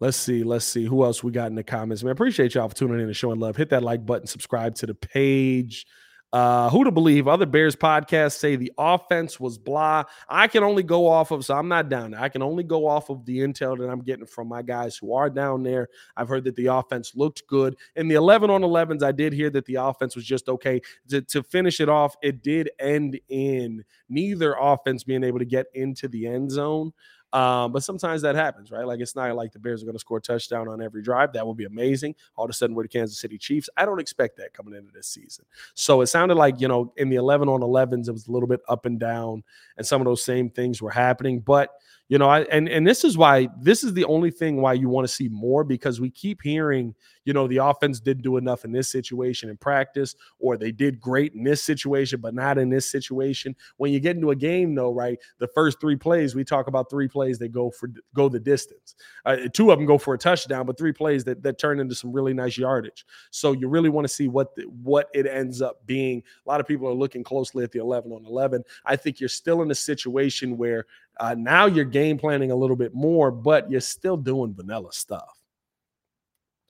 let's see let's see who else we got in the comments? Man appreciate y'all for tuning in and showing love. Hit that like button subscribe to the page uh, who to believe? Other Bears podcasts say the offense was blah. I can only go off of, so I'm not down there. I can only go off of the intel that I'm getting from my guys who are down there. I've heard that the offense looked good. In the 11 on 11s, I did hear that the offense was just okay. To, to finish it off, it did end in neither offense being able to get into the end zone. Um, but sometimes that happens, right? Like it's not like the Bears are going to score a touchdown on every drive. That would be amazing. All of a sudden, we're the Kansas City Chiefs. I don't expect that coming into this season. So it sounded like, you know, in the 11 on 11s, it was a little bit up and down, and some of those same things were happening. But you know, I and and this is why this is the only thing why you want to see more because we keep hearing, you know, the offense didn't do enough in this situation in practice, or they did great in this situation, but not in this situation. When you get into a game, though, right, the first three plays we talk about three plays that go for go the distance. Uh, two of them go for a touchdown, but three plays that that turn into some really nice yardage. So you really want to see what the, what it ends up being. A lot of people are looking closely at the 11 on 11. I think you're still in a situation where uh, now you're game planning a little bit more, but you're still doing vanilla stuff.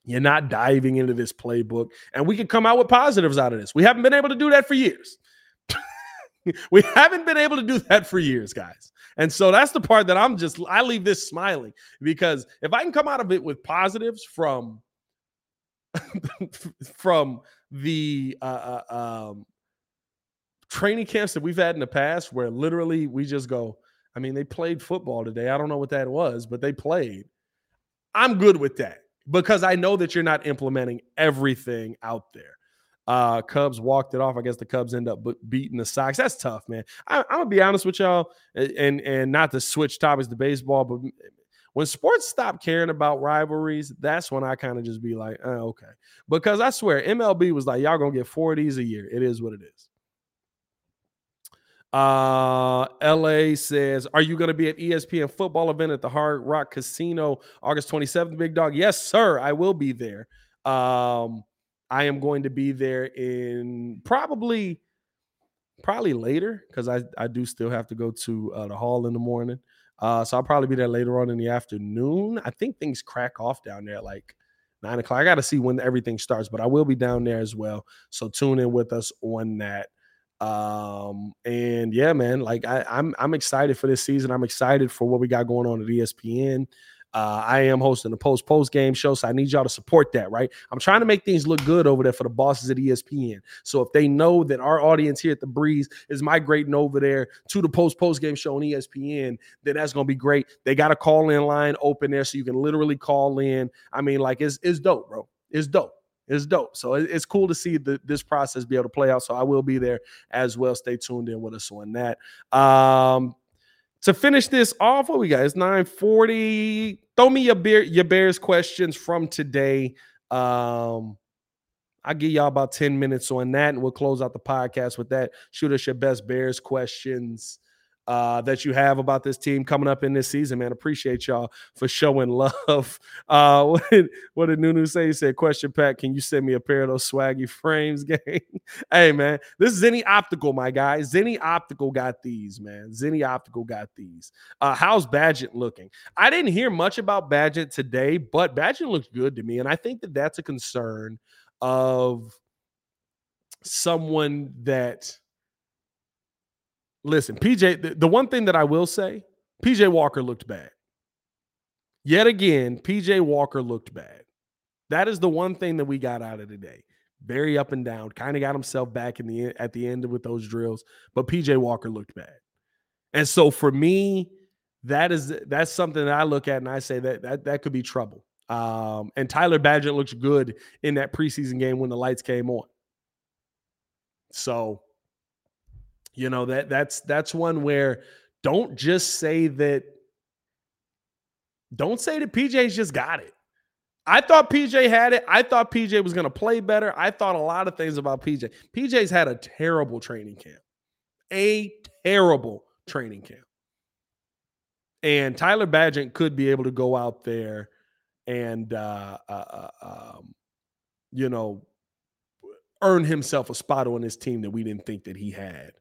You're not diving into this playbook, and we can come out with positives out of this. We haven't been able to do that for years. *laughs* we haven't been able to do that for years, guys. And so that's the part that I'm just I leave this smiling because if I can come out of it with positives from *laughs* from the uh, uh, um, training camps that we've had in the past, where literally we just go, I mean, they played football today. I don't know what that was, but they played. I'm good with that because I know that you're not implementing everything out there. Uh, Cubs walked it off. I guess the Cubs end up beating the Sox. That's tough, man. I, am gonna be honest with y'all, and and not to switch topics to baseball, but when sports stop caring about rivalries, that's when I kind of just be like, oh, okay, because I swear MLB was like, y'all gonna get these a year. It is what it is. Uh, LA says, Are you going to be at ESPN football event at the Hard Rock Casino August 27th, Big Dog? Yes, sir. I will be there. Um, I am going to be there in probably probably later because I, I do still have to go to uh, the hall in the morning. Uh, so I'll probably be there later on in the afternoon. I think things crack off down there like nine o'clock. I got to see when everything starts, but I will be down there as well. So tune in with us on that. Um, and yeah, man, like I, I'm I'm excited for this season. I'm excited for what we got going on at ESPN. Uh, I am hosting a post post game show, so I need y'all to support that, right? I'm trying to make things look good over there for the bosses at ESPN. So if they know that our audience here at the Breeze is migrating over there to the post post game show on ESPN, then that's gonna be great. They got a call in line open there, so you can literally call in. I mean, like it's it's dope, bro. It's dope. It's dope. So it's cool to see the, this process be able to play out. So I will be there as well. Stay tuned in with us on that. Um, to finish this off, what we got? It's 940. Throw me your beer, your Bears questions from today. Um, I'll give y'all about 10 minutes on that, and we'll close out the podcast with that. Shoot us your best Bears questions uh, that you have about this team coming up in this season, man. Appreciate y'all for showing love. *laughs* Uh, *laughs* what, did, what did Nunu say? He said, Question, Pat, can you send me a pair of those swaggy *laughs* frames, gang? hey, man, this is Zenni Optical, my guy. Zenni Optical got these, man. Zenni Optical got these. Uh, how's Bagent looking? I didn't hear much about Bagent today, but Bagent looks good to me. And I think that that's a concern of someone that – listen, PJ, the, the one thing that I will say, PJ Walker looked bad. Yet again, PJ Walker looked bad. That is the one thing that we got out of today. Very up and down, kind of got himself back in the at the end with those drills, but PJ Walker looked bad. And so for me, that is that's something that I look at and I say that that that could be trouble. Um, and Tyler Bagent looks good in that preseason game when the lights came on. So you know that that's that's one where don't just say that. Don't say that PJ's just got it. I thought PJ had it. I thought PJ was going to play better. I thought a lot of things about PJ. PJ's had a terrible training camp, a terrible training camp. And Tyler Bagent could be able to go out there and, uh, uh, uh, um, you know, earn himself a spot on this team that we didn't think that he had.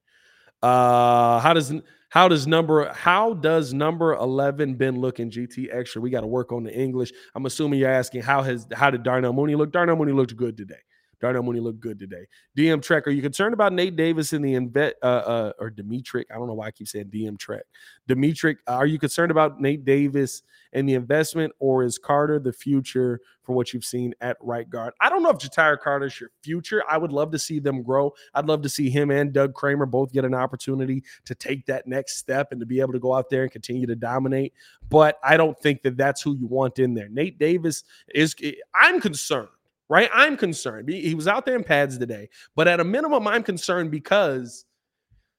Uh, how does how does number how does number 11 been looking GT extra? We got to work on the English. I'm assuming you're asking how has how did Darnell Mooney look? Darnell Mooney looked good today. Darnell Mooney looked good today. DM Trek, are you concerned about Nate Davis in the invet uh, uh, or Demetric? I don't know why I keep saying DM Trek. Demetric, are you concerned about Nate Davis and the investment, or is Carter the future for what you've seen at right guard? I don't know if Ja'Tyre Carter is your future. I would love to see them grow. I'd love to see him and Doug Kramer both get an opportunity to take that next step and to be able to go out there and continue to dominate. But I don't think that that's who you want in there. Nate Davis is. I'm concerned right? I'm concerned. He was out there in pads today, but at a minimum, I'm concerned because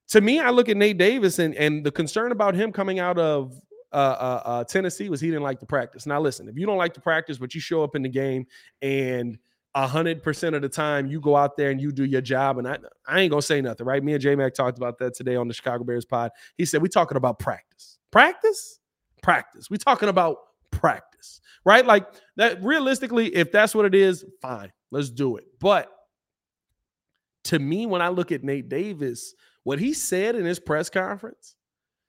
to me, I look at Nate Davis and, and the concern about him coming out of uh, uh, uh, Tennessee was he didn't like the practice. Now, listen, if you don't like the practice, but you show up in the game and hundred percent of the time you go out there and you do your job, and I, I ain't gonna say nothing, right? Me and J Mac talked about that today on the Chicago Bears pod. He said we talking about practice, practice, practice. We talking about practice, right? Like that realistically, if that's what it is, fine, let's do it. But to me, when I look at Nate Davis, what he said in his press conference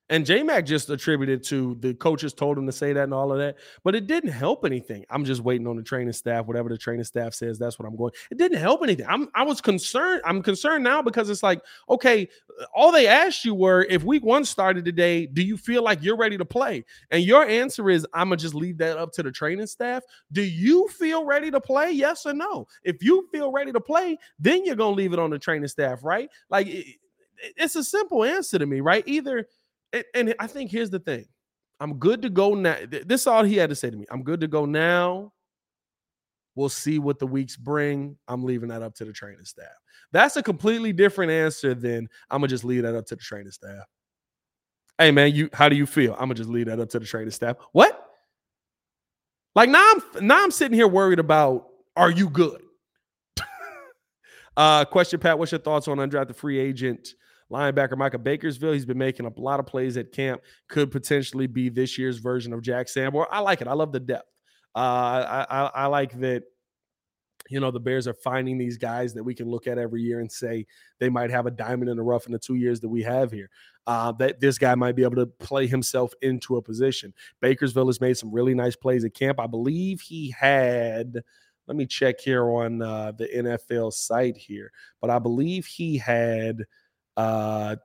and J Mac just attributed to the coaches told him to say that and all of that, but it didn't help anything. I'm just waiting on the training staff, whatever the training staff says, that's what I'm going. It didn't help anything. I'm I was concerned. I'm concerned now because it's like, okay, all they asked you were if week one started today, do you feel like you're ready to play? And your answer is, I'm gonna just leave that up to the training staff. Do you feel ready to play? Yes or no? If you feel ready to play, then you're gonna leave it on the training staff, right? Like it, it's a simple answer to me, right? Either and, and I think here's the thing. I'm good to go now. This is all he had to say to me. I'm good to go now. We'll see what the weeks bring. I'm leaving that up to the training staff. That's a completely different answer than I'm gonna just leave that up to the training staff. Hey man, you how do you feel? I'm gonna just leave that up to the training staff. What? Like now I'm now I'm sitting here worried about are you good? *laughs* uh question, Pat. What's your thoughts on undrafted free agent linebacker Micah Baskerville? He's been making a lot of plays at camp. Could potentially be this year's version of Jack Sanborn. I like it. I love the depth. Uh, I, I, I like that you know the bears are finding these guys that we can look at every year and say they might have a diamond in the rough in the two years that we have here uh, that this guy might be able to play himself into a position baskerville has made some really nice plays at camp i believe he had let me check here on uh, the nfl site here but i believe he had uh,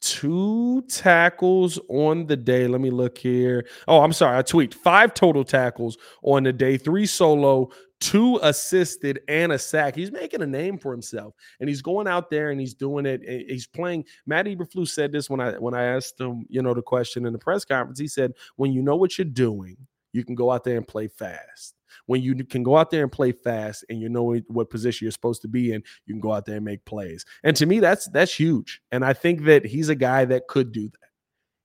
two tackles on the day. Let me look here. Oh, I'm sorry. I tweaked five total tackles on the day, three solo, two assisted, and a sack. He's making a name for himself, and he's going out there and he's doing it. He's playing. Matt Eberflus said this when I when I asked him, you know, the question in the press conference. He said, "When you know what you're doing, you can go out there and play fast." When you can go out there and play fast and you know what position you're supposed to be in, you can go out there and make plays. And to me, that's that's huge. And I think that he's a guy that could do that.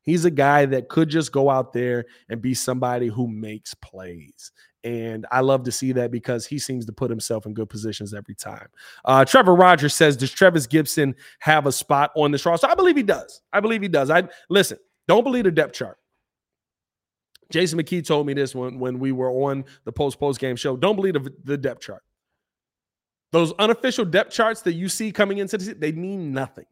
He's a guy that could just go out there and be somebody who makes plays. And I love to see that because he seems to put himself in good positions every time. Uh, Trevor Rogers says, Does Trevis Gipson have a spot on this roster? I believe he does. I believe he does. I listen, don't believe the depth chart. Jason McKie told me this when, when we were on the post post game show. Don't believe the, the depth chart. Those unofficial depth charts that you see coming into the they mean nothing.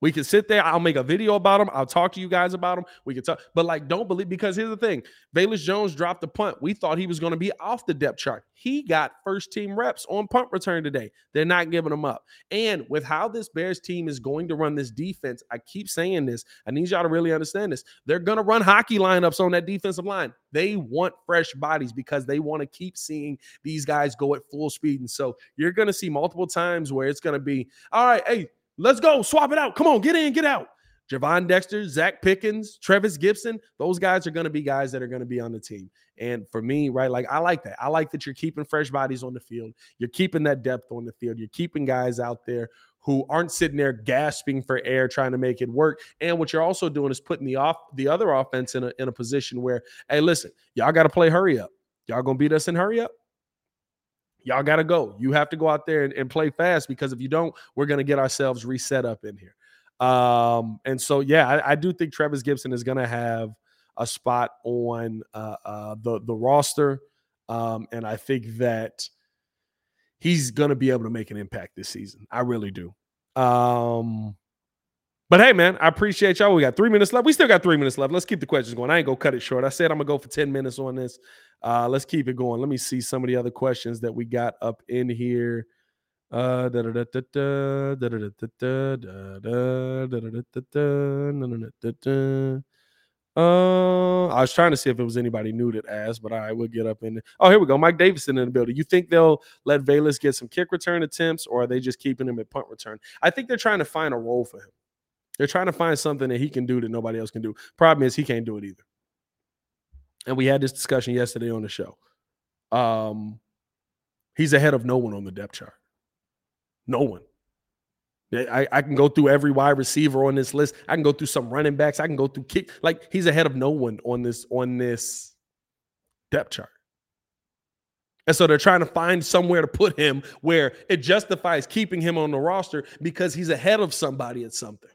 We can sit there. I'll make a video about them. I'll talk to you guys about them. We can talk, but like, don't believe because here's the thing: Velus Jones dropped the punt. We thought he was going to be off the depth chart. He got first team reps on punt return today. They're not giving him up. And with how this Bears team is going to run this defense, I keep saying this. I need y'all to really understand this. They're going to run hockey lineups on that defensive line. They want fresh bodies because they want to keep seeing these guys go at full speed. And so you're going to see multiple times where it's going to be, all right, hey Let's go. Swap it out. Come on, get in, get out. Gervon Dexter, Zacch Pickens, Trevis Gipson, those guys are going to be guys that are going to be on the team. And for me, right, like I like that. I like that you're keeping fresh bodies on the field. You're keeping that depth on the field. You're keeping guys out there who aren't sitting there gasping for air trying to make it work. And what you're also doing is putting the off the other offense in a, in a position where, hey, listen, y'all got to play hurry up. Y'all gonna beat us in hurry up? Y'all got to go. You have to go out there and, and, play fast because if you don't, we're going to get ourselves reset up in here. Um, and so, yeah, I, I do think Trevis Gipson is going to have a spot on uh, uh, the the roster, um, and I think that he's going to be able to make an impact this season. I really do. Um, but hey, man, I appreciate y'all. We got three minutes left. We still got three minutes left. Let's keep the questions going. I ain't gonna cut it short. I said I'm gonna go for 10 minutes on this. Uh, let's keep it going. Let me see some of the other questions that we got up in here. Uh, uh, I was trying to see if it was anybody new that asked, but I would get up in. Oh, here we go. Mike Davidson in the building. You think they'll let Velus get some kick return attempts, or are they just keeping him at punt return? I think they're trying to find a role for him. They're trying to find something that he can do that nobody else can do. Problem is, he can't do it either and we had this discussion yesterday on the show. Um, he's ahead of no one on the depth chart. No one. I, I can go through every wide receiver on this list. I can go through some running backs. I can go through kick. Like he's ahead of no one on this on this depth chart. And so they're trying to find somewhere to put him where it justifies keeping him on the roster because he's ahead of somebody at something.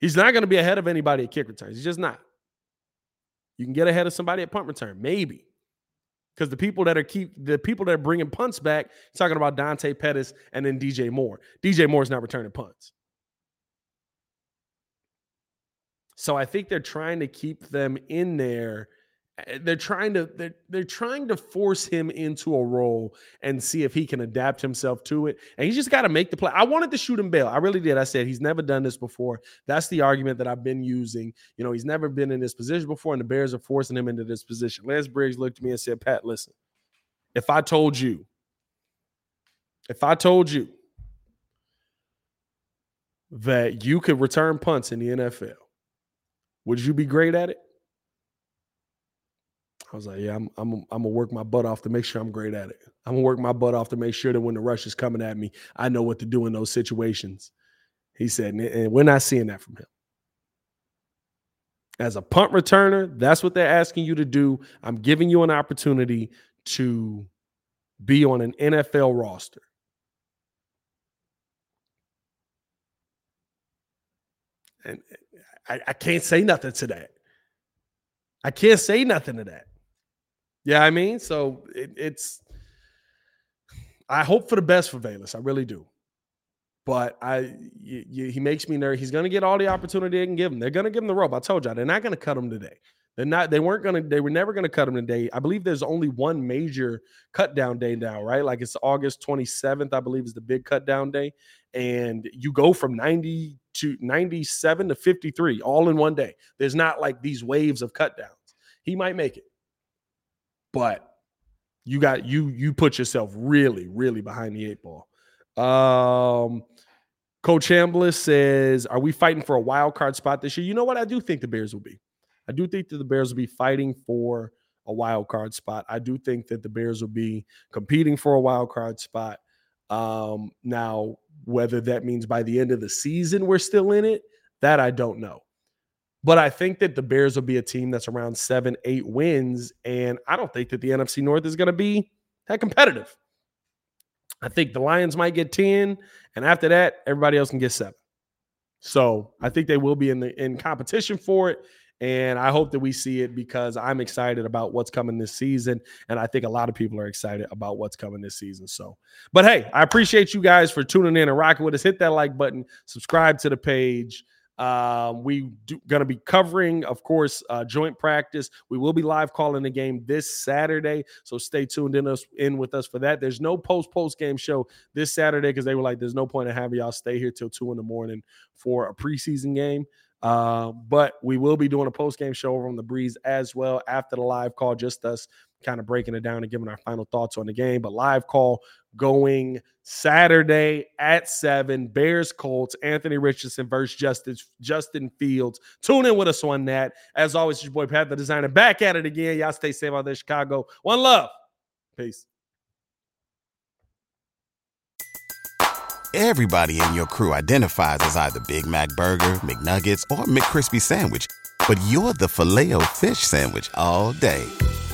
He's not going to be ahead of anybody at kick returns. He's just not. You can get ahead of somebody at punt return, maybe. Because the people that are keep the people that are bringing punts back, talking about Dante Pettis and then DJ Moore. DJ Moore is not returning punts. So I think they're trying to keep them in there Eh, they're trying to they're, they're trying to force him into a role and see if he can adapt himself to it and he's just got to make the play. I wanted to shoot him bail. I really did. I said he's never done this before. That's the argument that i've been using. You know he's never been in this position before and the bears are forcing him into this position. Lance briggs looked at me and said pat listen. If i told you if i told you that you could return punts in the nfl would you be great at it? I was like, yeah, I'm I'm I'm gonna work my butt off to make sure I'm great at it. I'm gonna work my butt off to make sure that when the rush is coming at me, I know what to do in those situations. He said, and we're not seeing that from him. As a punt returner, that's what they're asking you to do. I'm giving you an opportunity to be on an NFL roster. And I, I can't say nothing to that. I can't say nothing to that. Yeah, I mean, so it, it's. I hope for the best for Velus. I really do. But I, he makes me nervous. He's going to get all the opportunity they can give him. They're going to give him the rope. I told y'all they're not going to cut him today. They're not. They weren't going to. They were never going to cut him today. I believe there's only one major cut down day now, right? Like it's August 27th. I believe is the big cut down day, and you go from 90 to 97 to 53 all in one day. There's not like these waves of cut downs. He might make it, but you got you you put yourself really really behind the eight ball. Um, Coach Chambliss says, "Are we fighting for a wild card spot this year?" You know what? I do think the Bears will be. I do think that the Bears will be fighting for a wild card spot. I do think that the Bears will be competing for a wild card spot. Um, now, whether that means by the end of the season we're still in it, that I don't know. But I think that the Bears will be a team that's around seven, eight wins. And I don't think that the NFC North is going to be that competitive. I think the Lions might get 10, and after that, everybody else can get seven. So I think they will be in the in competition for it. And I hope that we see it because I'm excited about what's coming this season. And I think a lot of people are excited about what's coming this season. So, but hey, I appreciate you guys for tuning in and rocking with us. Hit that like button, subscribe to the page. Um, we do, gonna be covering, of course, uh, joint practice. We will be live calling the game this Saturday, so stay tuned in us in with us for that. There's no post post game show this Saturday because they were like, "There's no point in having y'all stay here till two in the morning for a preseason game." Uh, but we will be doing a post game show over on the breeze as well after the live call, just us kind of breaking it down and giving our final thoughts on the game. But live call going Saturday at seven. Bears Colts, Anthony Richardson versus Justin, Justin Fields. Tune in with us on that. As always, your boy Pat the Designer back at it again. Y'all stay safe out there, Chicago. One love. Peace. Everybody in your crew identifies as either Big Mac Burger, McNuggets, or McCrispy Sandwich. But you're the filet fish Sandwich all day.